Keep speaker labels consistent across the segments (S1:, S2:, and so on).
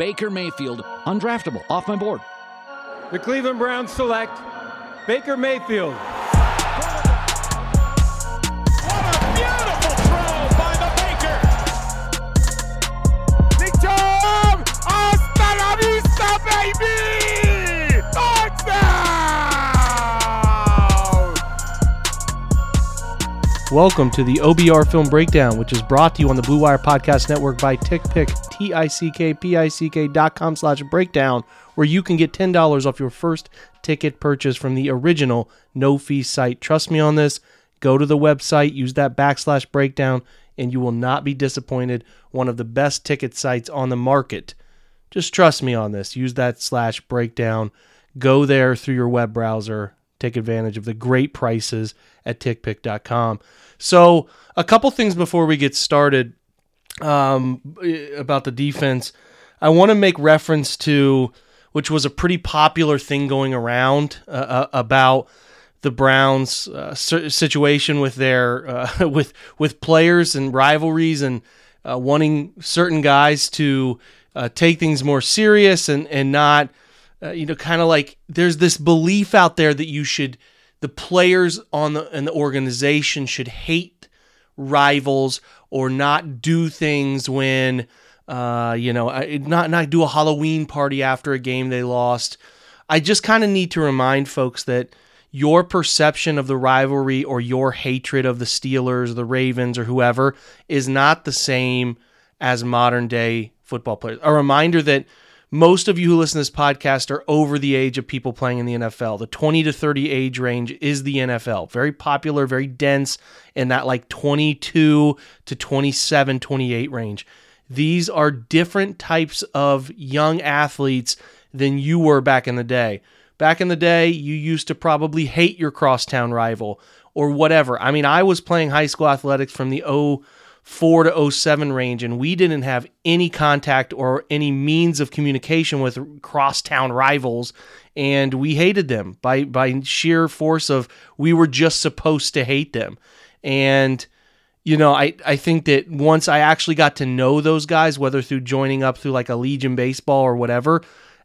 S1: Baker Mayfield, undraftable, off my board.
S2: The Cleveland Browns select Baker Mayfield. What a beautiful throw by the Baker. Big Jam! Oscarabusa, baby!
S3: Welcome to the OBR Film Breakdown, which is brought to you on the Blue Wire Podcast Network by TickPick, T-I-C-K-P-I-C-K dot com slash breakdown, where you can get $10 off your first ticket purchase from the original no-fee site. Trust me on this. Go to the website, use that backslash breakdown, and you will not be disappointed. One of the best ticket sites on the market. Just trust me on this. Use that slash breakdown. Go there through your web browser. Take advantage of the great prices at tickpick.com. So, a couple things before we get started um, about the defense. I want to make reference to, which was a pretty popular thing going around uh, uh about the Browns' uh, situation with their uh, with with players and rivalries and uh, wanting certain guys to uh, take things more serious and and not, you know, kind of like there's this belief out there that you should the players on the and the organization should hate rivals or not do things when uh, you know not not do a Halloween party after a game they lost. I just kind of need to remind folks that your perception of the rivalry or your hatred of the Steelers, the Ravens, or whoever is not the same as modern day football players. A reminder that most of you who listen to this podcast are over the age of people playing in the NFL. The 20 to 30 age range is the NFL. Very popular, very dense in that like 22 to 27, 28 range. These are different types of young athletes than you were back in the day. Back in the day, you used to probably hate your crosstown rival or whatever. I mean, I was playing high school athletics from the 0 4 to 07 range, and we didn't have any contact or any means of communication with crosstown rivals, and we hated them by by sheer force of we were just supposed to hate them. And you know, I, I think that once I actually got to know those guys, whether through joining up through like a Legion baseball or whatever,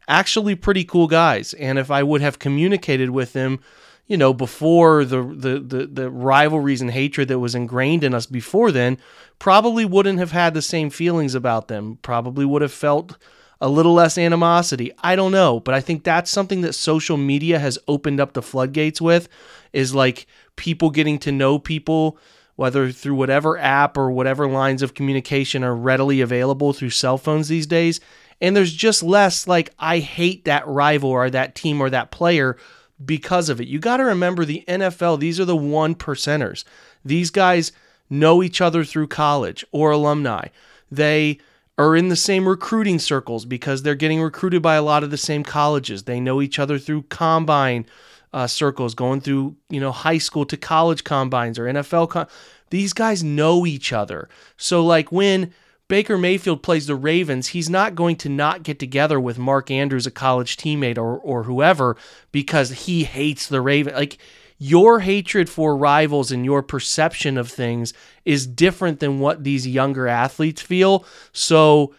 S3: actually pretty cool guys. And if I would have communicated with them you know, before the, the the the rivalries and hatred that was ingrained in us before then, probably wouldn't have had the same feelings about them. Probably would have felt a little less animosity. I don't know, but I think that's something that social media has opened up the floodgates with is like people getting to know people whether through whatever app or whatever lines of communication are readily available through cell phones these days. And there's just less like I hate that rival or that team or that player because of it. You got to remember the NFL, these are the one percenters. These guys know each other through college or alumni. They are in the same recruiting circles because they're getting recruited by a lot of the same colleges. They know each other through combine uh, circles, going through you know high school to college combines or NFL. These guys know each other. So like when Baker Mayfield plays the Ravens, he's not going to not get together with Mark Andrews, a college teammate, or or whoever, because he hates the Raven. Like your hatred for rivals and your perception of things is different than what these younger athletes feel. So,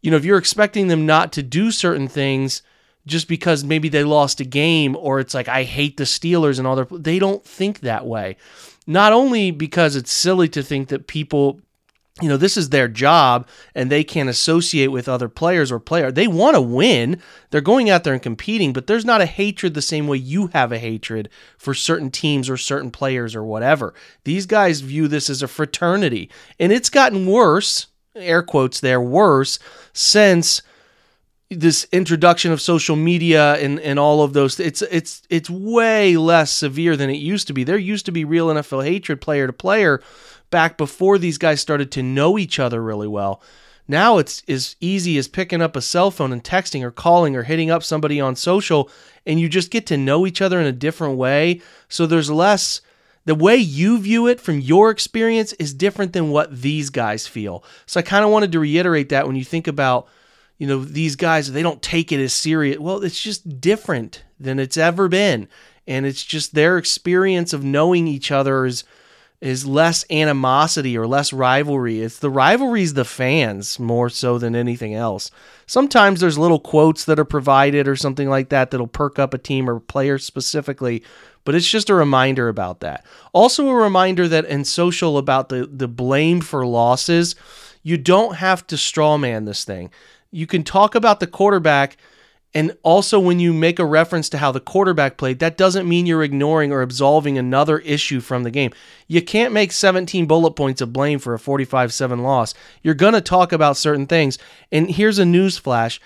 S3: you know, if you're expecting them not to do certain things just because maybe they lost a game or it's like I hate the Steelers and all their they don't think that way. Not only because it's silly to think that people you know this is their job and they can't associate with other players or player they want to win. They're going out there and competing but there's not a hatred the same way you have a hatred for certain teams or certain players or whatever. These guys view this as a fraternity. And it's gotten worse air quotes there worse since this introduction of social media and, and all of those it's it's it's way less severe than it used to be. There used to be real NFL hatred player to player back before these guys started to know each other really well. Now it's as easy as picking up a cell phone and texting or calling or hitting up somebody on social, and you just get to know each other in a different way. So there's less. The way you view it from your experience is different than what these guys feel. So I kind of wanted to reiterate that when you think about, you know, these guys, they don't take it as serious. Well, it's just different than it's ever been. And it's just their experience of knowing each other is is less animosity or less rivalry. It's the rivalries the fans more so than anything else. Sometimes there's little quotes that are provided or something like that that'll perk up a team or player specifically, but it's just a reminder about that. Also a reminder that in social about the the blame for losses, you don't have to strawman this thing. You can talk about the quarterback and also, when you make a reference to how the quarterback played, that doesn't mean you're ignoring or absolving another issue from the game. You can't make 17 bullet points of blame for a 45 7 loss. You're going to talk about certain things. And here's a news flash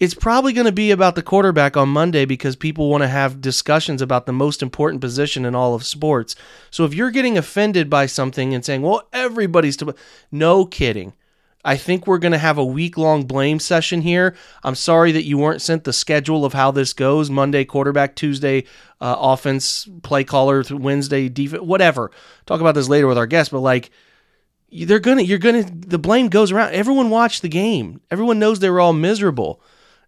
S3: it's probably going to be about the quarterback on Monday because people want to have discussions about the most important position in all of sports. So if you're getting offended by something and saying, well, everybody's to, no kidding. I think we're going to have a week long blame session here. I'm sorry that you weren't sent the schedule of how this goes Monday, quarterback, Tuesday, uh, offense, play caller, Wednesday, defense, whatever. Talk about this later with our guest, but like, they're gonna, you're gonna, the blame goes around. Everyone watched the game. Everyone knows they were all miserable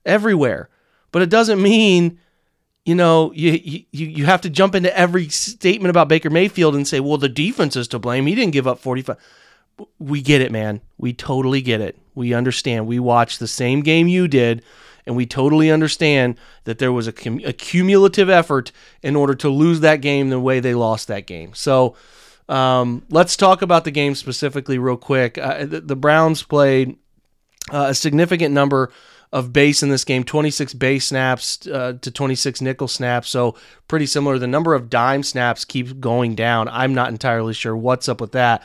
S3: everywhere, but it doesn't mean, you know, you, you, you have to jump into every statement about Baker Mayfield and say, well, the defense is to blame. He didn't give up 45 we get it, man. We totally get it. We understand. We watched the same game you did, and we totally understand that there was a, cum- a cumulative effort in order to lose that game the way they lost that game. So um, let's talk about the game specifically, real quick. Uh, the, the, Browns played uh, a significant number of base in this game 26 base snaps uh, to 26 nickel snaps so pretty similar the number of dime snaps keeps going down i'm not entirely sure what's up with that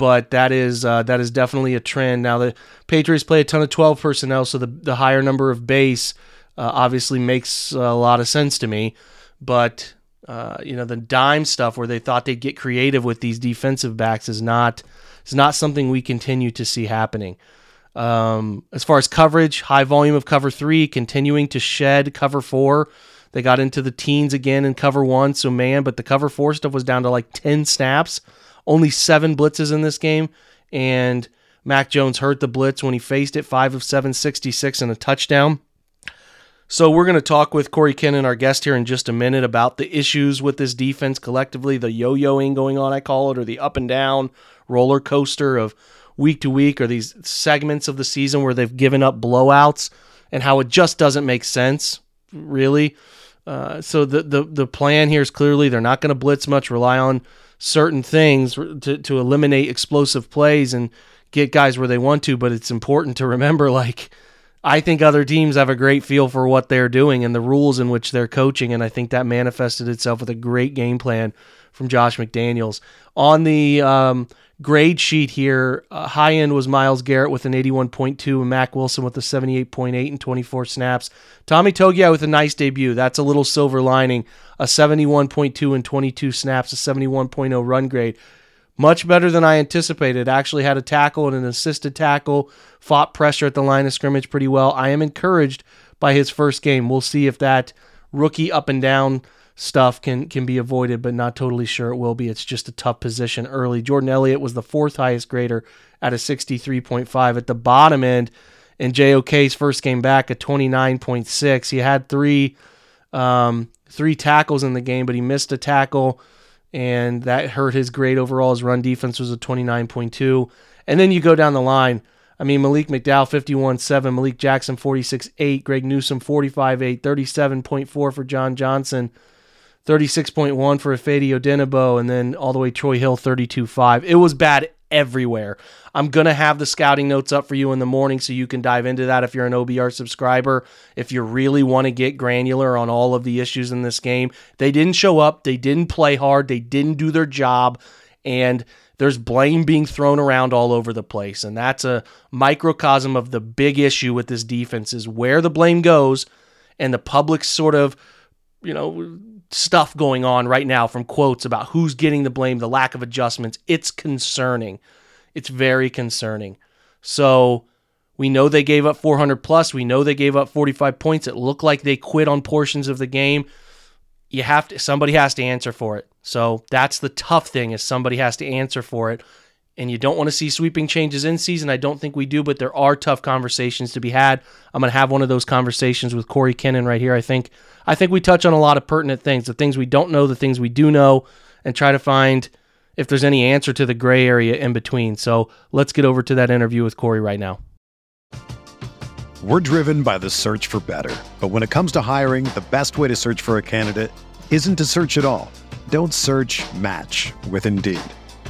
S3: but that is uh, that is definitely a trend. Now the Patriots play a ton of 12 personnel, so the the higher number of base uh, obviously makes a lot of sense to me. But uh, you know the dime stuff where they thought they'd get creative with these defensive backs is not is not something we continue to see happening. Um, as far as coverage, high volume of cover three, continuing to shed cover four. They got into the teens again in cover one, so man, but the cover four stuff was down to like 10 snaps only seven blitzes in this game, and Mac Jones hurt the blitz when he faced it, five of seven, 66 and a touchdown. So we're going to talk with Cory Kinnan, our guest here, in just a minute about the issues with this defense collectively, the yo-yoing going on, I call it, or the up and down roller coaster of week to week, or these segments of the season where they've given up blowouts, and how it just doesn't make sense, really. Uh, so the, the the plan here is clearly they're not going to blitz much, rely on certain things to, to eliminate explosive plays and get guys where they want to. But it's important to remember, like, I think other teams have a great feel for what they're doing and the rules in which they're coaching. And I think that manifested itself with a great game plan from Josh McDaniels. On the um, grade sheet here, uh, high end was Myles Garrett with an 81.2 and Mack Wilson with a 78.8 and 24 snaps. Tommy Togiai with a nice debut. That's a little silver lining. A 71.2 and 22 snaps, a 71.0 run grade. Much better than I anticipated. Actually had a tackle and an assisted tackle, fought pressure at the line of scrimmage pretty well. I am encouraged by his first game. We'll see if that rookie up and down stuff can can be avoided, but not totally sure it will be. It's just a tough position early. Jordan Elliott was the fourth highest grader at a 63.5 at the bottom end. And JOK's first game back at 29.6, he had three um, three tackles in the game, but he missed a tackle, and that hurt his grade overall. His run defense was a 29.2, and then you go down the line. I mean, Malik McDowell, 51 7, Malik Jackson, 46 8, Greg Newsome, 45 8, 37.4 for John Johnson, 36.1 for Ifeadi Odenigbo, and then all the way Troy Hill, 32.5. It was bad everywhere. I'm going to have the scouting notes up for you in the morning so you can dive into that if you're an OBR subscriber. If you really want to get granular on all of the issues in this game, they didn't show up, they didn't play hard, they didn't do their job, and there's blame being thrown around all over the place. And that's a microcosm of the big issue with this defense is where the blame goes and the public sort of, you know, stuff going on right now from quotes about who's getting the blame, the lack of adjustments. It's concerning. It's very concerning. So we know they gave up 400 plus. We know they gave up 45 points. It looked like they quit on portions of the game. You have to somebody has to answer for it. So that's the tough thing is somebody has to answer for it and you don't want to see sweeping changes in season. I don't think we do, but there are tough conversations to be had. I'm going to have one of those conversations with Cory Kinnan right here. I think I think we touch on a lot of pertinent things, the things we don't know, the things we do know, and try to find if there's any answer to the gray area in between. So let's get over to that interview with Cory right now.
S4: We're driven by the search for better. But when it comes to hiring, the best way to search for a candidate isn't to search at all. Don't search match with Indeed.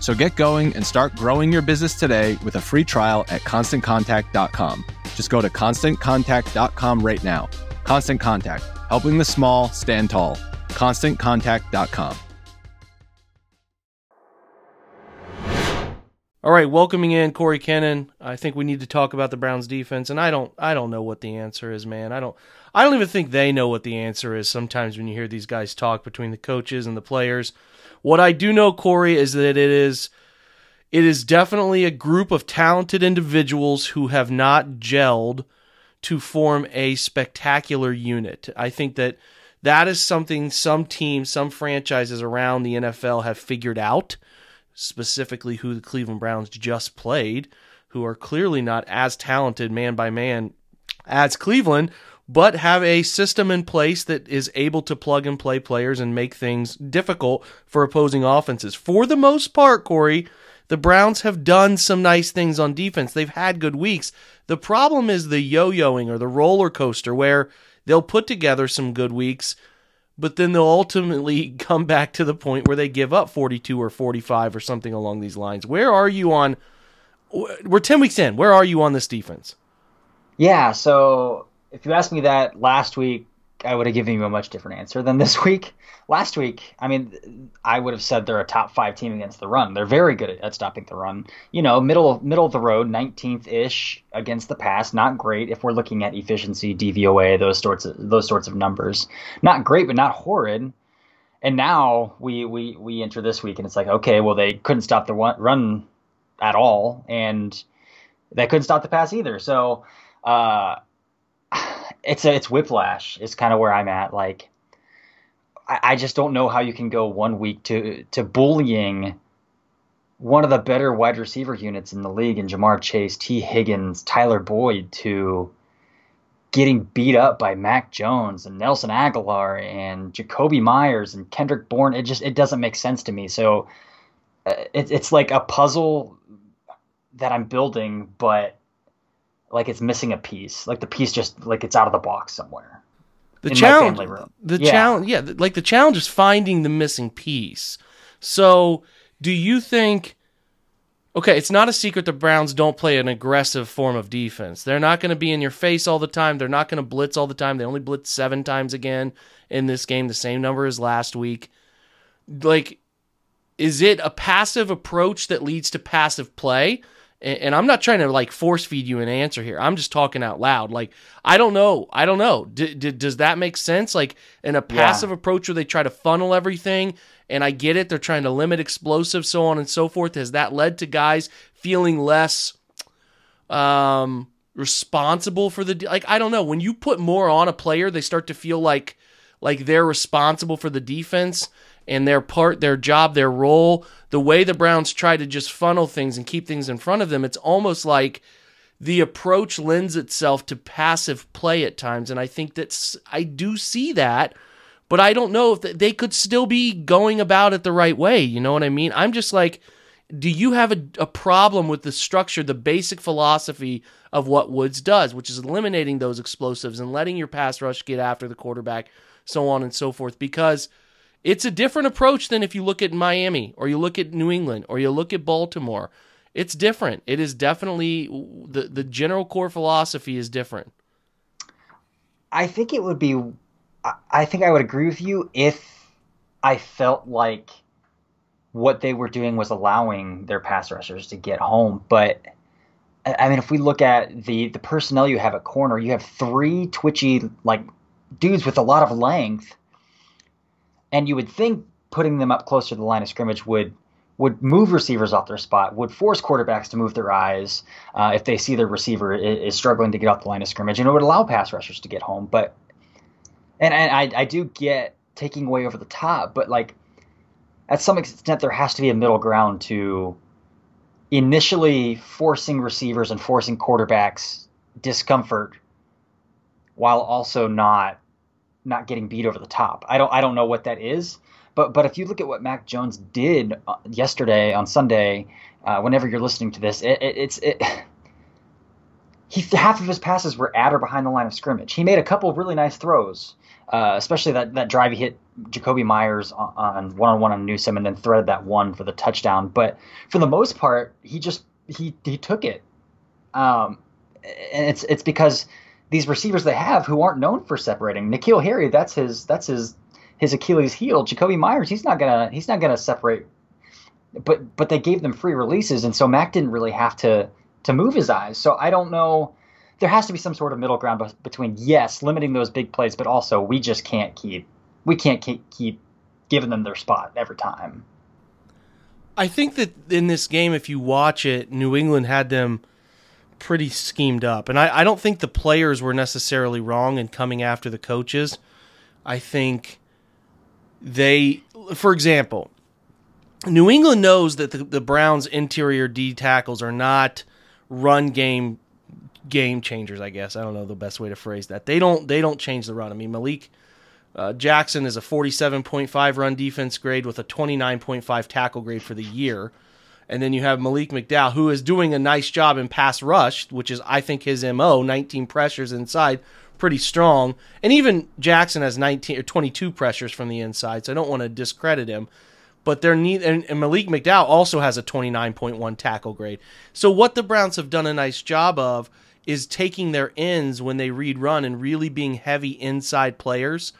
S5: So get going and start growing your business today with a free trial at constantcontact.com. Just go to constantcontact.com right now. Constant Contact, helping the small stand tall. ConstantContact.com.
S3: All right, welcoming in Cory Kinnan. I think we need to talk about the Browns defense, and I don't, I don't know what the answer is, man. I don't, I don't even think they know what the answer is. Sometimes when you hear these guys talk between the coaches and the players, what I do know, Cory, is that it is, it is definitely a group of talented individuals who have not gelled to form a spectacular unit. I think that that is something some teams, some franchises around the NFL have figured out specifically who the Cleveland Browns just played, who are clearly not as talented man by man as Cleveland, but have a system in place that is able to plug and play players and make things difficult for opposing offenses. For the most part, Cory, the Browns have done some nice things on defense. They've had good weeks. The problem is the yo yoing or the roller coaster where they'll put together some good weeks but then they'll ultimately come back to the point where they give up 42 or 45 or something along these lines. Where are you on? We're 10 weeks in. Where are you on this defense?
S6: Yeah, so if you asked me that last week, I would have given you a much different answer than this week. Last week, I mean, I would have said they're a top five team against the run. They're very good at, at stopping the run. You know, middle middle of the road, 19th ish against the pass. Not great if we're looking at efficiency, DVOA, those sorts of those sorts of numbers. Not great, but not horrid. And now we we we enter this week, and it's like, okay, well, they couldn't stop the run at all, and they couldn't stop the pass either. So. Uh, it's a, it's whiplash is kind of where I'm at. Like, I, I just don't know how you can go one week to to bullying one of the better wide receiver units in the league in Ja'Marr Chase, Tee Higgins, Tyler Boyd to getting beat up by Mac Jones and Nelson Agholor and Jakobi Meyers and Kendrick Bourne. It just it doesn't make sense to me. So uh, it, it's like a puzzle that I'm building, but like it's missing a piece. Like the piece just like it's out of the box somewhere.
S3: The challenge, the yeah. challenge, yeah, like the challenge is finding the missing piece. So, do you think? Okay, it's not a secret the Browns don't play an aggressive form of defense. They're not going to be in your face all the time. They're not going to blitz all the time. They only blitz seven times again in this game, the same number as last week. Like, is it a passive approach that leads to passive play? And I'm not trying to like force feed you an answer here. I'm just talking out loud. Like I don't know. I don't know. D- d- does that make sense? Like in a passive yeah. approach where they try to funnel everything, and I get it. They're trying to limit explosives, so on and so forth. Has that led to guys feeling less um, responsible for the like? I don't know. When you put more on a player, they start to feel like like they're responsible for the defense and their part, their job, their role. The way the Browns try to just funnel things and keep things in front of them, it's almost like the approach lends itself to passive play at times. And I think that I do see that, but I don't know if they could still be going about it the right way. You know what I mean? I'm just like, do you have a, a problem with the structure, the basic philosophy of what Woods does, which is eliminating those explosives and letting your pass rush get after the quarterback, so on and so forth? Because it's a different approach than if you look at Miami or you look at New England or you look at Baltimore. It's different. It is definitely the the general core philosophy is different.
S6: I think it would be I think I would agree with you if I felt like what they were doing was allowing their pass rushers to get home. But I mean, if we look at the the personnel you have at corner, you have three twitchy like dudes with a lot of length, and you would think putting them up closer to the line of scrimmage would would move receivers off their spot, would force quarterbacks to move their eyes uh, if they see their receiver is, struggling to get off the line of scrimmage, and it would allow pass rushers to get home. But and, and I, I do get taking away over the top, but like at some extent, there has to be a middle ground to initially forcing receivers and forcing quarterbacks discomfort while also not not getting beat over the top. I don't I don't know what that is, but but if you look at what Mac Jones did uh, yesterday on Sunday, uh, whenever you're listening to this, it, it, it's it. He half of his passes were at or behind the line of scrimmage. He made a couple really nice throws, uh, especially that that drive he hit Jakobi Meyers on one on one on Newsome and then threaded that one for the touchdown. But for the most part, he just he he took it, um, and it's it's because these receivers they have who aren't known for separating. N'Keal Harry, that's his that's his his Achilles heel. Jakobi Meyers, he's not gonna he's not gonna separate. But but they gave them free releases, and so Mac didn't really have to to move his eyes. So I don't know there has to be some sort of middle ground between yes, limiting those big plays, but also we just can't keep we can't keep, keep giving them their spot every time.
S3: I think that in this game, if you watch it, New England had them pretty schemed up, and I, I don't think the players were necessarily wrong in coming after the coaches. I think they, for example, New England knows that the, the Browns' interior D tackles are not run game game changers, I guess. I don't know the best way to phrase that. They don't they don't change the run. I mean, Malik uh, Jackson is a 47.5 run defense grade with a 29.5 tackle grade for the year. And then you have Malik McDowell, who is doing a nice job in pass rush, which is, I think, his MO 19 pressures inside, pretty strong. And even Jackson has 19 or 22 pressures from the inside, so I don't want to discredit him. But they're need, and, and Malik McDowell also has a 29.1 tackle grade. So, what the Browns have done a nice job of is taking their ends when they read run and really being heavy inside players.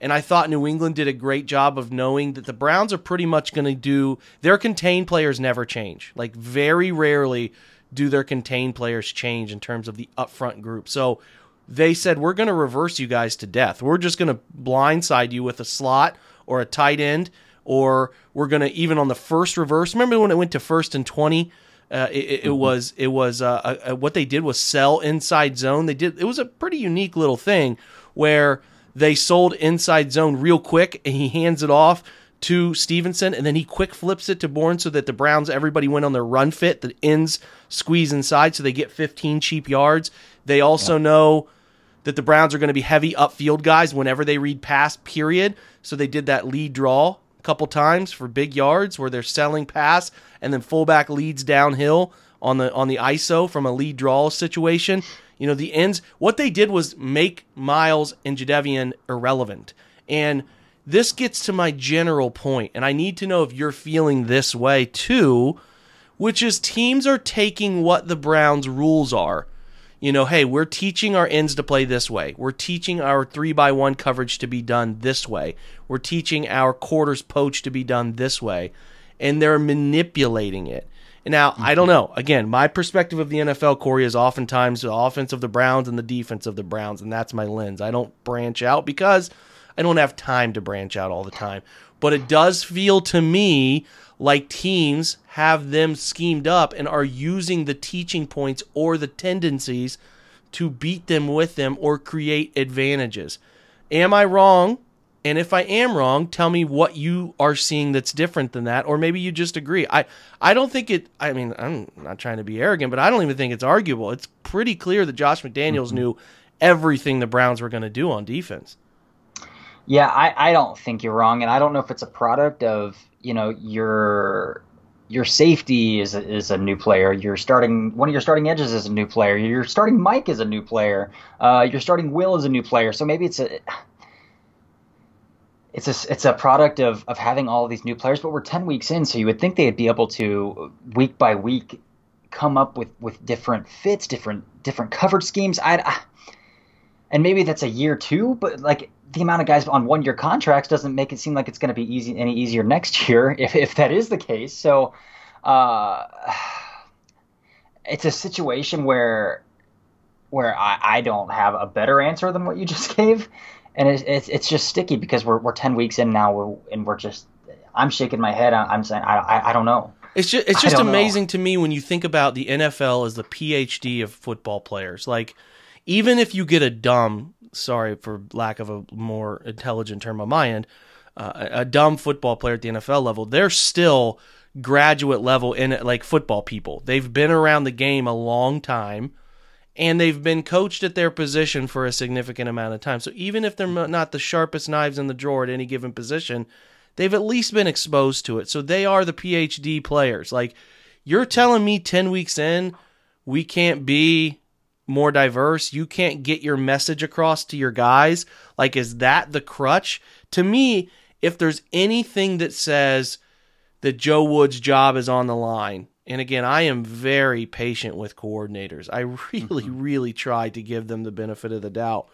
S3: And I thought New England did a great job of knowing that the Browns are pretty much going to do their contained players never change. Like, very rarely do their contained players change in terms of the upfront group. So they said, We're going to reverse you guys to death. We're just going to blindside you with a slot or a tight end, or we're going to, even on the first reverse. Remember when it went to first and 20? Uh, it, it, mm-hmm. was it was uh, a, what they did was sell inside zone. They did it was a pretty unique little thing where they sold inside zone real quick, and he hands it off to Stevenson, and then he quick flips it to Bourne so that the Browns everybody went on their run fit. The ends squeeze inside, so they get 15 cheap yards. They also yeah. know that the Browns are going to be heavy upfield guys whenever they read pass. Period. So they did that lead draw a couple times for big yards where they're selling pass and then fullback leads downhill on the on the ISO from a lead draw situation. You know, the ends what they did was make Myles and Jadeveon irrelevant. And this gets to my general point, and I need to know if you're feeling this way too, which is teams are taking what the Browns rules are. You know, hey, we're teaching our ends to play this way. We're teaching our three by one coverage to be done this way. We're teaching our quarters poach to be done this way and they're manipulating it. Now, mm-hmm. I don't know. Again, my perspective of the NFL, Cory, is oftentimes the offense of the Browns and the defense of the Browns, and that's my lens. I don't branch out because I don't have time to branch out all the time. But it does feel to me like teams have them schemed up and are using the teaching points or the tendencies to beat them with them or create advantages. Am I wrong? And if I am wrong, tell me what you are seeing that's different than that, or maybe you just agree. I, I don't think it. I mean, I'm not trying to be arrogant, but I don't even think it's arguable. It's pretty clear that Josh McDaniels mm-hmm. knew everything the Browns were going to do on defense.
S6: Yeah, I, I don't think you're wrong, and I don't know if it's a product of you know your your safety is a, is a new player. You're starting one of your starting edges is a new player. Your starting Mike is a new player. Uh, your starting Will is a new player. So maybe it's a it's a it's a product of of having all of these new players. But we're ten weeks in, so you would think they'd be able to week by week come up with with different fits, different different coverage schemes. I, I and maybe that's a year two, but like the amount of guys on one year contracts doesn't make it seem like it's going to be easy any easier next year if, if that is the case. So uh, it's a situation where where I, I don't have a better answer than what you just gave, and it's it's, it's just sticky because we're we're ten weeks in now we're, and we're just I'm shaking my head. I'm saying I I, I don't know.
S3: It's just it's just amazing know. to me when you think about the NFL as the PhD of football players. Like even if you get a dumb sorry for lack of a more intelligent term on my end, uh, a dumb football player at the NFL level, they're still graduate level in it, like football people. They've been around the game a long time and they've been coached at their position for a significant amount of time. So even if they're not the sharpest knives in the drawer at any given position, they've at least been exposed to it. So they are the PhD players. Like you're telling me 10 weeks in, we can't be more diverse, you can't get your message across to your guys. Like, is that the crutch? To me, if there's anything that says that Joe Woods' job is on the line, and again, I am very patient with coordinators. I really, mm-hmm. really try to give them the benefit of the doubt.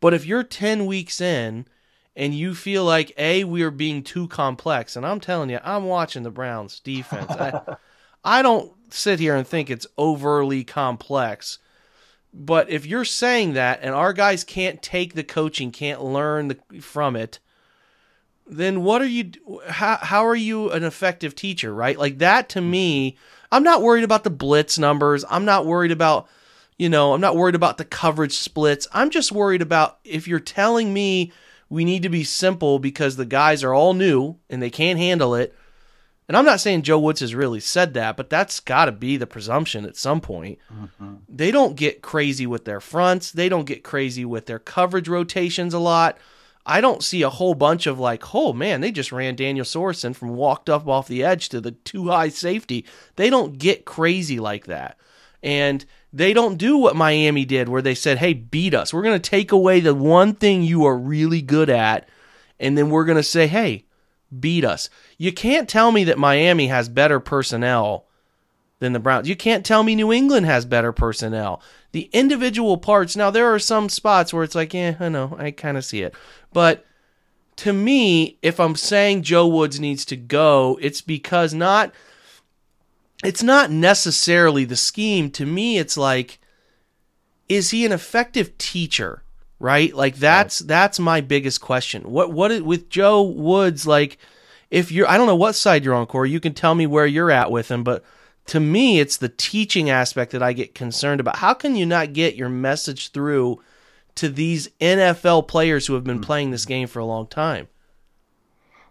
S3: But if you're 10 weeks in and you feel like, A, we are being too complex, and I'm telling you, I'm watching the Browns defense. I, I don't sit here and think it's overly complex. But if you're saying that and our guys can't take the coaching, can't learn the, from it, then what are you how, how are you an effective teacher, right? Like that to me, I'm not worried about the blitz numbers. I'm not worried about you know, I'm not worried about the coverage splits. I'm just worried about if you're telling me we need to be simple because the guys are all new and they can't handle it, and I'm not saying Joe Woods has really said that, but that's got to be the presumption at some point. Mm-hmm. They don't get crazy with their fronts. They don't get crazy with their coverage rotations a lot. I don't see a whole bunch of like, oh man, they just ran Daniel Sorensen from walked up off the edge to the too high safety. They don't get crazy like that. And they don't do what Miami did, where they said, hey, beat us. We're going to take away the one thing you are really good at. And then we're going to say, hey, beat us. You can't tell me that Miami has better personnel than the Browns. You can't tell me New England has better personnel. The individual parts, now there are some spots where it's like, yeah, I know, I kind of see it. But to me, if I'm saying Joe Woods needs to go, it's because not it's not necessarily the scheme. To me, it's like is he an effective teacher? right? Like that's right. that's my biggest question. What what with Joe Woods like if you're I don't know what side you're on, Cory, you can tell me where you're at with him, but to me it's the teaching aspect that I get concerned about. How can you not get your message through to these NFL players who have been mm-hmm. playing this game for a long time?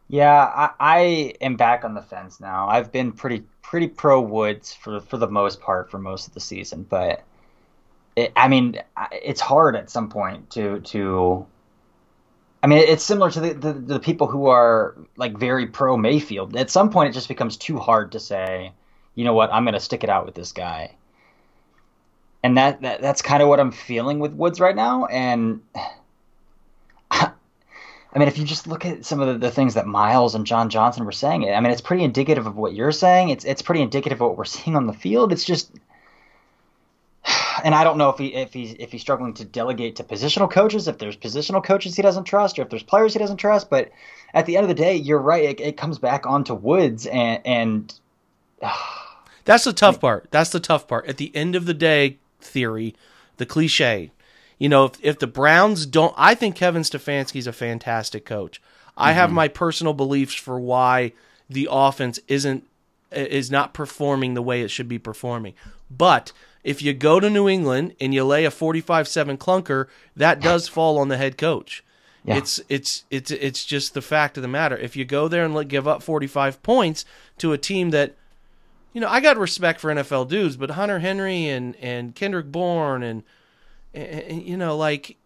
S6: Yeah, I, I am back on the fence now. I've been pretty pretty pro Woods for for the most part for most of the season, but it, I mean, it's hard at some point to to. I mean, it's similar to the, the, the people who are like very pro Mayfield. At some point, it just becomes too hard to say, you know what, I'm going to stick it out with this guy. And that, that that's kind of what I'm feeling with Woods right now. And I I mean, if you just look at some of the, the, things that Myles and John Johnson were saying, I mean, it's pretty indicative of what you're saying. It's it's pretty indicative of what we're seeing on the field. It's just and I don't know if he if he's if he's struggling to delegate to positional coaches, if there's positional coaches he doesn't trust, or if there's players he doesn't trust. But at the end of the day, you're right. It, it comes back onto Woods, and and
S3: uh, that's the tough part. That's the tough part. At the end of the day, theory, the cliche. You know, if, if the Browns don't, I think Kevin Stefanski's a fantastic coach. I mm-hmm. have my personal beliefs for why the offense isn't is not performing the way it should be performing. But if you go to New England and you lay a 45 7 clunker, that does fall on the head coach. Yeah. It's it's it's it's just the fact of the matter. If you go there and let, give up 45 points to a team that, you know, I got respect for NFL dudes, but Hunter Henry and and Kendrick Bourne and, and, and you know like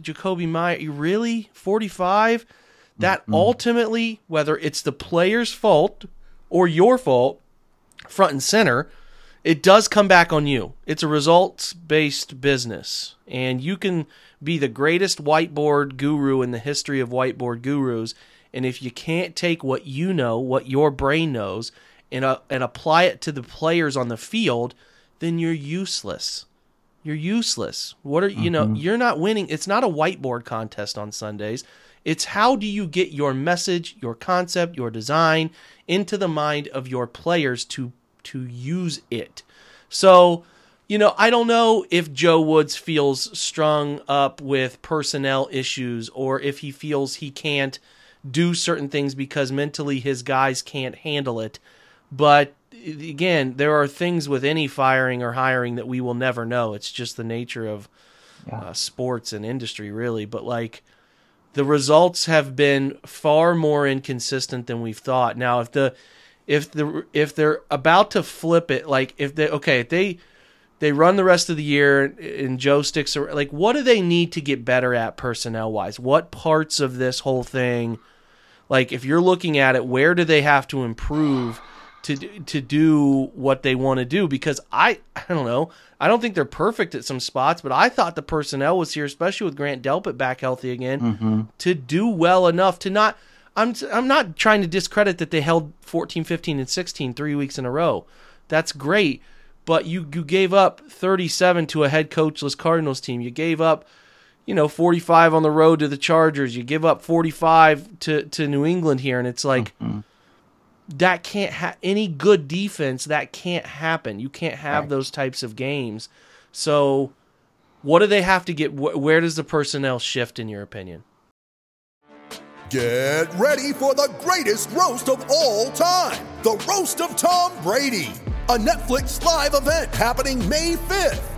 S3: Jakobi Meyer, you really 45? That mm-hmm. ultimately, whether it's the player's fault or your fault, front and center, it does come back on you. It's a results based business. And you can be the greatest whiteboard guru in the history of whiteboard gurus. And if you can't take what you know, what your brain knows, and, uh, and apply it to the players on the field, then you're useless. You're useless. What are, mm-hmm. you know, mm-hmm. you're not winning. It's not a whiteboard contest on Sundays. It's how do you get your message, your concept, your design into the mind of your players to to use it. So, you know, I don't know if Joe Woods feels strung up with personnel issues or if he feels he can't do certain things because mentally his guys can't handle it. But again, there are things with any firing or hiring that we will never know. It's just the nature of yeah. uh, sports and industry, really. But like, the results have been far more inconsistent than we've thought. Now, if the if the if they're about to flip it, like if they okay, if they they run the rest of the year and Joe sticks around, like what do they need to get better at personnel wise? What parts of this whole thing, like if you're looking at it, where do they have to improve? To to do what they want to do because I I don't know I don't think they're perfect at some spots but I thought the personnel was here especially with Grant Delpit back healthy again mm-hmm. to do well enough to not I'm I'm not trying to discredit that they held 14 15 and 16 3 weeks in a row. That's great but you you gave up 37 to a head coachless Cardinals team. You gave up you know 45 on the road to the Chargers. You give up 45 to to New England here and it's like mm-hmm that can't have any good defense that can't happen. You can't have right. those types of games. So what do they have to get where does the personnel shift in your opinion?
S7: Get ready for the greatest roast of all time the roast of tom brady a netflix live event happening may 5th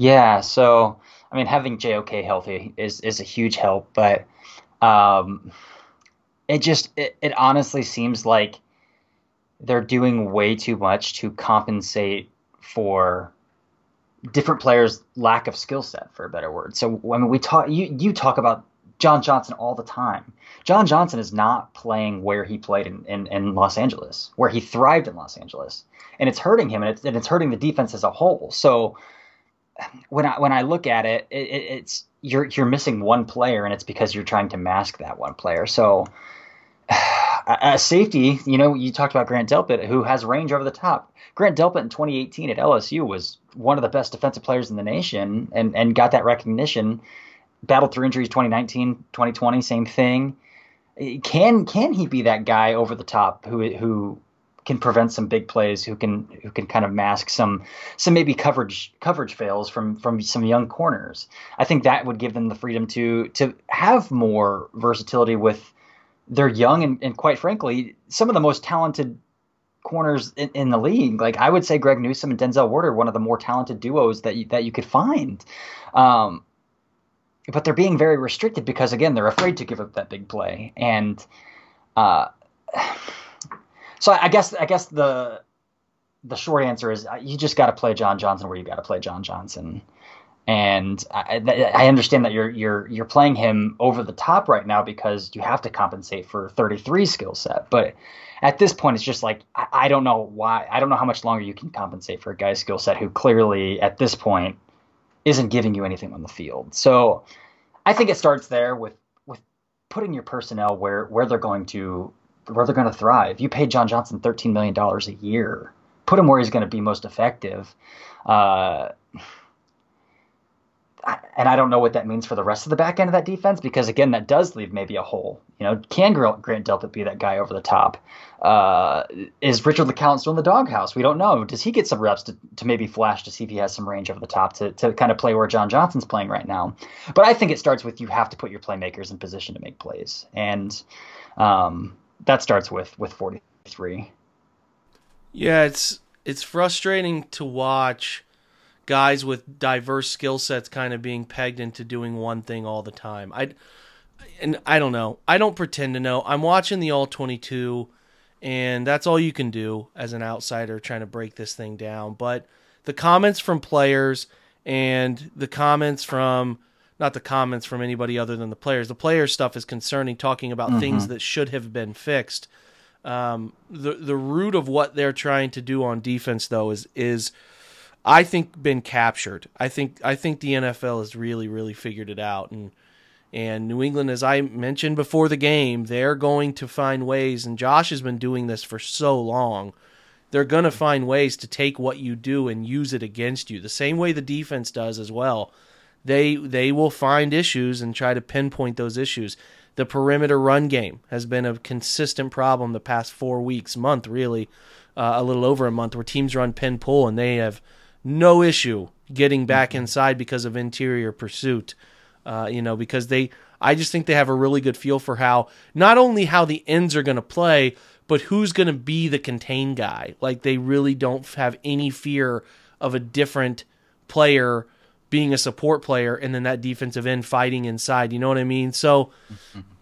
S6: Yeah, so I mean, having JOK healthy is is a huge help, but um, it just it, it honestly seems like they're doing way too much to compensate for different players' lack of skill set, for a better word. So I mean, we talk, you you talk about John Johnson all the time. John Johnson is not playing where he played in, in, in Los Angeles, where he thrived in Los Angeles, and it's hurting him, and it's and it's hurting the defense as a whole. So when I when I look at it, it, it's you're you're missing one player, and it's because you're trying to mask that one player. So, a safety, you know, you talked about Grant Delpit, who has range over the top. Grant Delpit in 2018 at LSU was one of the best defensive players in the nation, and and got that recognition. Battled through injuries 2019, 2020, same thing. Can can he be that guy over the top who who can prevent some big plays, who can who can kind of mask some some maybe coverage coverage fails from from some young corners. I think that would give them the freedom to to have more versatility with their young and, and quite frankly some of the most talented corners in, in, the league. Like I would say, Greg Newsome and Denzel Ward are one of the more talented duos that you, that you could find. Um, but they're being very restricted because again they're afraid to give up that big play and. Uh, so I guess I guess the the short answer is uh, you just got to play John Johnson where you got to play John Johnson, And I, I understand that you're you're you're playing him over the top right now because you have to compensate for 33 skill set. But at this point, it's just like I, I don't know why. I don't know how much longer you can compensate for a guy's skill set who clearly at this point isn't giving you anything on the field. So I think it starts there with with putting your personnel where where they're going to where they're going to thrive. You paid John Johnson thirteen million dollars a year. Put him where he's going to be most effective. Uh, and I don't know what that means for the rest of the back end of that defense because again, that does leave maybe a hole. You know, can Grant Delpit be that guy over the top? Uh, is Richard LeCounte still in the doghouse? We don't know. Does he get some reps to, to maybe flash to see if he has some range over the top to, to kind of play where John Johnson's playing right now? But I think it starts with you have to put your playmakers in position to make plays, and um, that starts with with 43.
S3: Yeah, it's it's frustrating to watch guys with diverse skill sets kind of being pegged into doing one thing all the time. I and I don't know. I don't pretend to know. I'm watching the all 22 and that's all you can do as an outsider trying to break this thing down. But the comments from players and the comments from not the comments from anybody other than the players. The player stuff is concerning, talking about mm-hmm. things that should have been fixed. Um, the the root of what they're trying to do on defense, though, is is I think been captured. I think I think the NFL has really really figured it out and and New England as I mentioned before the game, they're going to find ways and Josh has been doing this for so long. They're going to find ways to take what you do and use it against you. The same way the defense does as well. They they will find issues and try to pinpoint those issues. The perimeter run game has been a consistent problem the past 4 weeks, month really, uh, a little over a month where teams run pin pull and they have no issue getting back mm-hmm. inside because of interior pursuit. Uh, you know, because they, I just think they have a really good feel for how not only how the ends are going to play, but who's going to be the contain guy. Like they really don't have any fear of a different player being a support player and then that defensive end fighting inside. You know what I mean? So,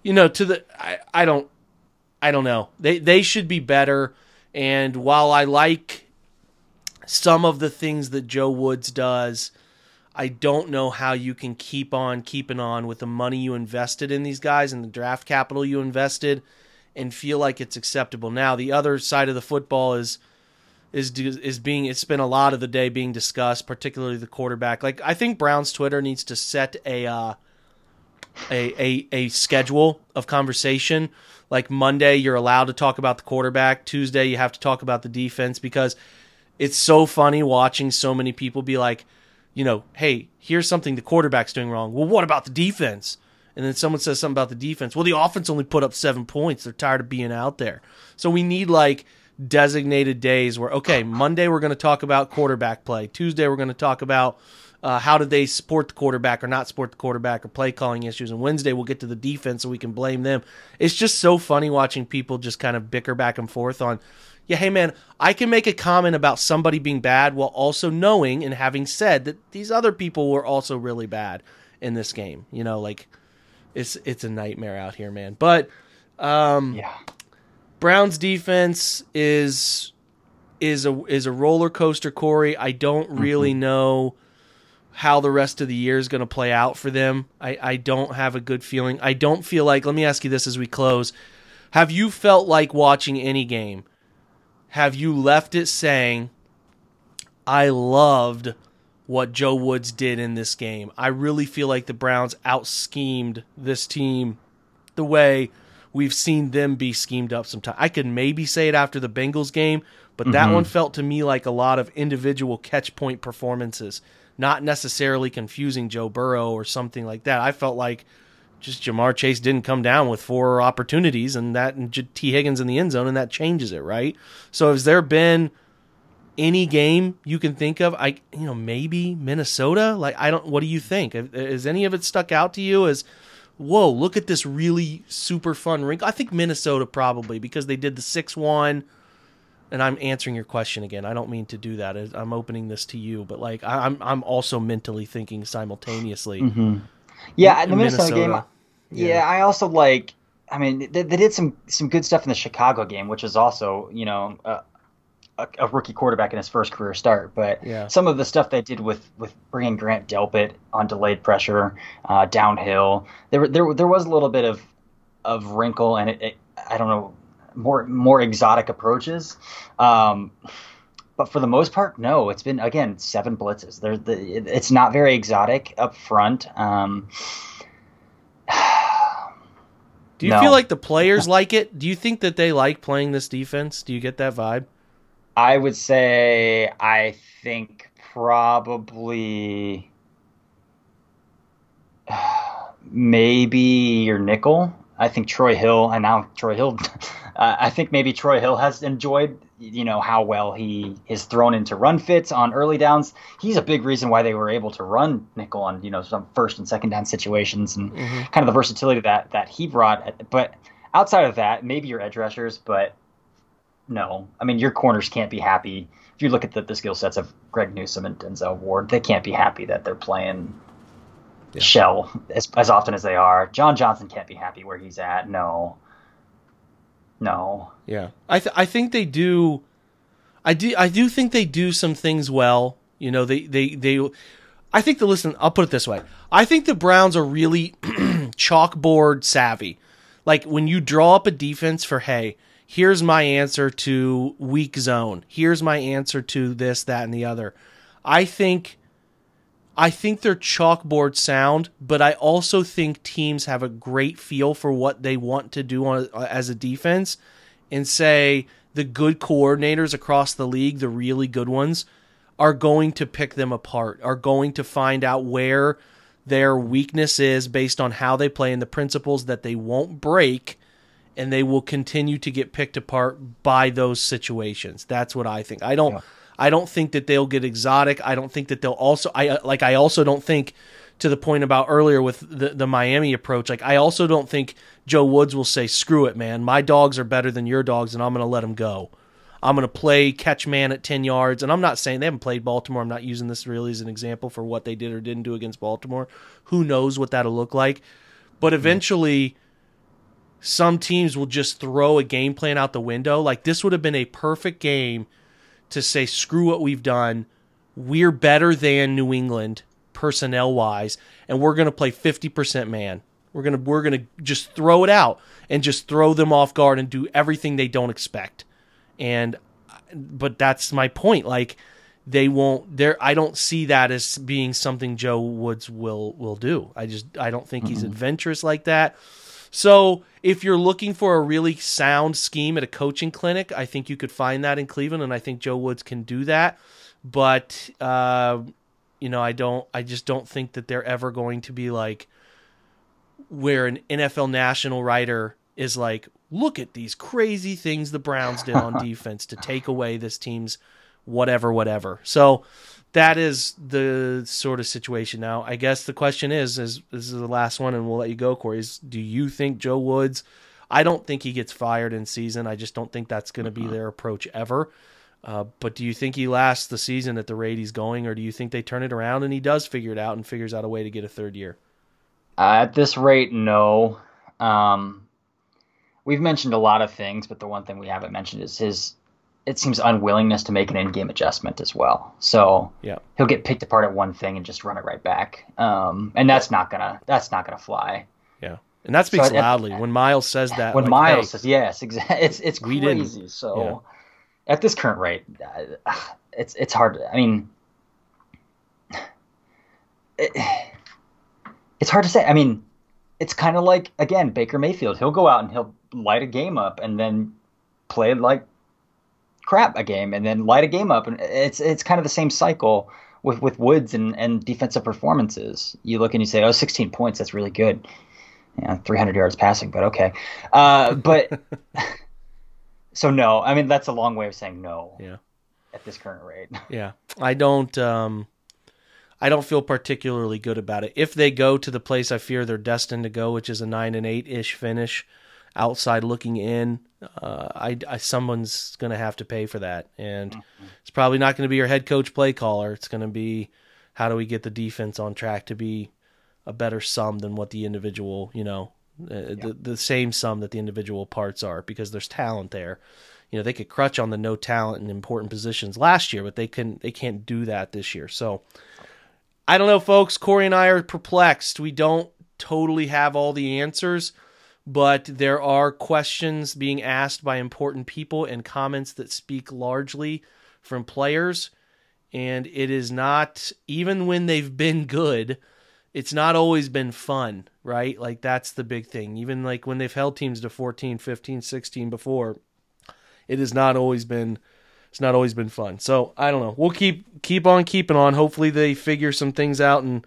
S3: you know, to the, I, I don't, I don't know. They they should be better. And while I like some of the things that Joe Woods does. I don't know how you can keep on keeping on with the money you invested in these guys and the draft capital you invested and feel like it's acceptable. Now, the other side of the football is is is being it's been a lot of the day being discussed, particularly the quarterback. Like I think Brown's Twitter needs to set a uh, a, a a schedule of conversation. Like Monday, you're allowed to talk about the quarterback. Tuesday, you have to talk about the defense because it's so funny watching so many people be like, you know, hey, here's something the quarterback's doing wrong. Well, what about the defense? And then someone says something about the defense. Well, the offense only put up seven points. They're tired of being out there. So we need like designated days where, okay, Monday we're going to talk about quarterback play. Tuesday we're going to talk about uh, how did they support the quarterback or not support the quarterback or play calling issues. And Wednesday we'll get to the defense so we can blame them. It's just so funny watching people just kind of bicker back and forth on yeah, hey man, I can make a comment about somebody being bad while also knowing and having said that these other people were also really bad in this game. You know, like it's it's a nightmare out here, man. But um
S6: yeah.
S3: Browns defense is is a is a roller coaster, Cory. I don't really mm-hmm. know how the rest of the year is going to play out for them. I, I don't have a good feeling. I don't feel like. Let me ask you this as we close: Have you felt like watching any game have you left it saying, I loved what Joe Woods did in this game? I really feel like the Browns out schemed this team the way we've seen them be schemed up sometimes. I could maybe say it after the Bengals game, but mm-hmm. that one felt to me like a lot of individual catch point performances, not necessarily confusing Joe Burrow or something like that. I felt like just Ja'Marr Chase didn't come down with four opportunities, and that and Tee Higgins in the end zone, and that changes it, right? So has there been any game you can think of? I you know maybe Minnesota. Like I don't. What do you think? Has any of it stuck out to you as? Whoa! Look at this really super fun wrinkle. I think Minnesota probably because they did the six one. And I'm answering your question again. I don't mean to do that. I'm opening this to you, but like I'm I'm also mentally thinking simultaneously.
S6: Mm-hmm yeah, in the Minnesota, Minnesota game. Yeah. yeah. I also like. I mean, they, they, did some some good stuff in the Chicago game, which is also you know uh, a, a rookie quarterback in his first career start. But
S3: Yeah.
S6: some of the stuff they did with with bringing Grant Delpit on delayed pressure, uh, downhill, there there there was a little bit of of wrinkle and it, it I don't know more more exotic approaches. Um, but for the most part, no. It's been again seven blitzes. There, the, it's not very exotic up front. Um,
S3: Do you
S6: No.
S3: feel like the players like it? Do you think that they like playing this defense? Do you get that vibe?
S6: I would say I think probably maybe your nickel. I think Troy Hill, and now Troy Hill. Uh, I think maybe Troy Hill has enjoyed, you know, how well he is thrown into run fits on early downs. He's a big reason why they were able to run nickel on, you know, some first and second down situations, and kind of the versatility that that he brought. But outside of that, maybe your edge rushers, but no. I mean, your corners can't be happy. If you look at the, the skill sets of Greg Newsome and Denzel Ward, they can't be happy that they're playing shell as, as often as they are. John Johnson can't be happy where he's at. No. No.
S3: Yeah, I th- I think they do. I do I do think they do some things well. You know, they they they. I think the listen. I'll put it this way. I think the Browns are really chalkboard savvy. Like when you draw up a defense for hey, here's my answer to weak zone. Here's my answer to this, that, and the other. I think I think they're chalkboard sound, but I also think teams have a great feel for what they want to do on, as a defense and say the good coordinators across the league, the really good ones, are going to pick them apart, are going to find out where their weakness is based on how they play and the principles that they won't break and they will continue to get picked apart by those situations. That's what I think. I don't I don't think that they'll get exotic. I don't think that they'll also I uh, like I also don't think to the point about earlier with the the Miami approach. Like I also don't think Joe Woods will say screw it, man. My dogs are better than your dogs and I'm going to let them go. I'm going to play catch man at 10 yards. And I'm not saying they haven't played Baltimore. I'm not using this really as an example for what they did or didn't do against Baltimore. Who knows what that'll look like. But eventually, some teams will just throw a game plan out the window. Like this would have been a perfect game to say, screw what we've done. We're better than New England personnel wise, and we're going to play 50% man. We're going to we're going to just throw it out and just throw them off guard and do everything they don't expect. And but that's my point. Like they won't there I don't see that as being something Joe Woods will will do. I just I don't think he's adventurous like that. So if you're looking for a really sound scheme at a coaching clinic, I think you could find that in Cleveland, and I think Joe Woods can do that. But uh, you know, I don't. I just don't think that they're ever going to be like where an NFL national writer is like, look at these crazy things the Browns did on defense to take away this team's whatever, whatever. So that is the sort of situation now. I guess the question is, is this is the last one, and we'll let you go, Cory. Is do you think Joe Woods? I don't think he gets fired in season. I just don't think that's going to be their approach ever. Uh, but do you think he lasts the season at the rate he's going, or do you think they turn it around and he does figure it out and figures out a way to get a third year?
S6: Uh, at this rate, no. Um, we've mentioned a lot of things, but the one thing we haven't mentioned is his. It seems unwillingness to make an in-game adjustment as well. So
S3: Yeah.
S6: he'll get picked apart at one thing and just run it right back. Um, and that's not gonna that's not gonna fly.
S3: Yeah. And that speaks
S6: So
S3: loudly. When Myles says that,
S6: when
S3: like,
S6: Myles
S3: hey,
S6: says yes, exactly. It's it's crazy. So at this current rate, uh, it's it's hard. To, I mean, it, it's hard to say. I mean, it's kind of like again Baker Mayfield. He'll go out and he'll light a game up and then play like crap a game and then light a game up and it's it's kind of the same cycle with with Woods and and defensive performances. You look and you say, "Oh, 16 points, that's really good." Yeah, 300 yards passing, but okay. Uh, but so no, I mean that's a long way of saying no
S3: yeah.
S6: at this current rate.
S3: Yeah. I don't um I don't feel particularly good about it. If they go to the place I fear they're destined to go, which is a 9 and 8 ish finish outside looking in, uh I, I someone's going to have to pay for that and it's probably not going to be your head coach play caller. It's going to be how do we get the defense on track to be a better sum than what the individual, you know, uh, the the same sum that the individual parts are because there's talent there. you know they could crutch on the no talent in important positions last year, but they can they can't do that this year. So I don't know, folks. Cory and I are perplexed. We don't totally have all the answers, but there are questions being asked by important people and comments that speak largely from players. And it is not, even when they've been good, it's not always been fun, right? Like that's the big thing. Even like when they've held teams to 14, 15, 16 before, it has not always been it's not always been fun. So, I don't know. We'll keep keep on keeping on. Hopefully they figure some things out and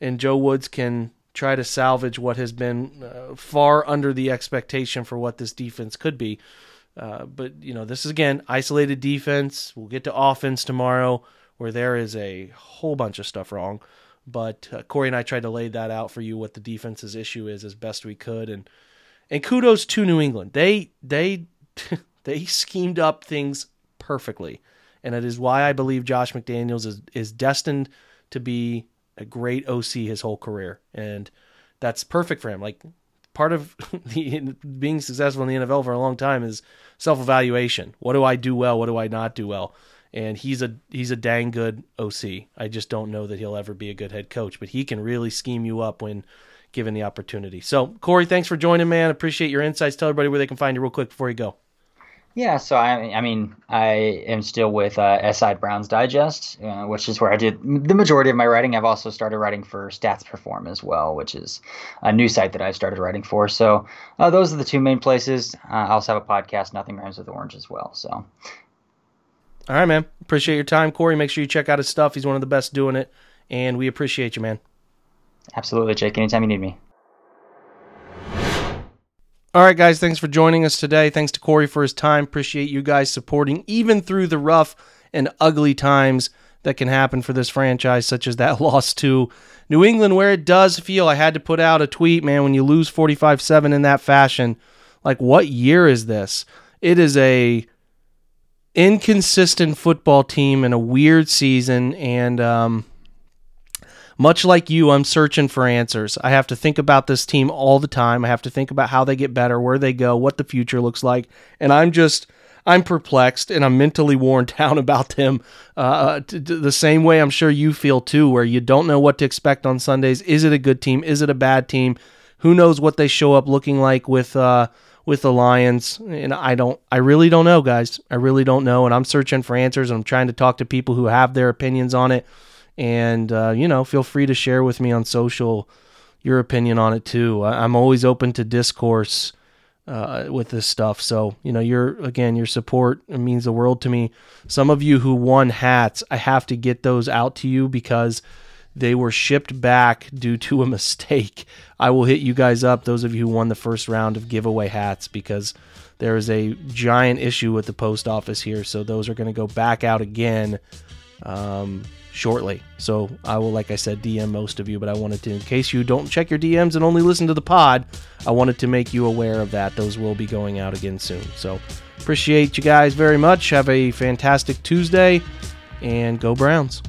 S3: and Joe Woods can try to salvage what has been uh, far under the expectation for what this defense could be. Uh, but you know, this is again isolated defense. We'll get to offense tomorrow, where there is a whole bunch of stuff wrong. But uh, Cory and I tried to lay that out for you what the defense's issue is as best we could, and and kudos to New England. They they they schemed up things perfectly, and it is why I believe Josh McDaniels is is destined to be a great OC his whole career, and that's perfect for him. Like part of the, being successful in the NFL for a long time is self evaluation. What do I do well? What do I not do well? And he's a he's a dang good OC. I just don't know that he'll ever be a good head coach, but he can really scheme you up when given the opportunity. So Cory, thanks for joining, man. Appreciate your insights. Tell everybody where they can find you real quick before you go.
S6: Yeah, so I, I mean, I am still with uh, SI Browns Digest, uh, which is where I did the majority of my writing. I've also started writing for Stats Perform as well, which is a new site that I've started writing for. So uh, those are the two main places. Uh, I also have a podcast, Nothing Rhymes with Orange, as well. So. All
S3: right, man. Appreciate your time, Cory. Make sure you check out his stuff. He's one of the best doing it, and we appreciate you, man.
S6: Absolutely, Jake. Anytime you need me.
S3: All right, guys, thanks for joining us today. Thanks to Cory for his time. Appreciate you guys supporting, even through the rough and ugly times that can happen for this franchise, such as that loss to New England, where it does feel I had to put out a tweet, man, when you lose 45 7 in that fashion. Like, what year is this? It is a inconsistent football team in a weird season, and um, much like you, I'm searching for answers. I have to think about this team all the time. I have to think about how they get better, where they go, what the future looks like. And I'm just, I'm perplexed and I'm mentally worn down about them uh, t- t- the same way I'm sure you feel too, where you don't know what to expect on Sundays. Is it a good team? Is it a bad team? Who knows what they show up looking like with, uh, with the Lions. And I don't, I really don't know, guys. I really don't know. And I'm searching for answers. And I'm trying to talk to people who have their opinions on it. And, uh, you know, feel free to share with me on social your opinion on it too. I'm always open to discourse uh, with this stuff. So, you know, your, again, your support means the world to me. Some of you who won hats, I have to get those out to you because they were shipped back due to a mistake. I will hit you guys up, those of you who won the first round of giveaway hats, because there is a giant issue with the post office here. So those are going to go back out again. Um, shortly. So I will, like I said, DM most of you, but I wanted to, in case you don't check your DMs and only listen to the pod, I wanted to make you aware of that. Those will be going out again soon. So appreciate you guys very much. Have a fantastic Tuesday and go Browns.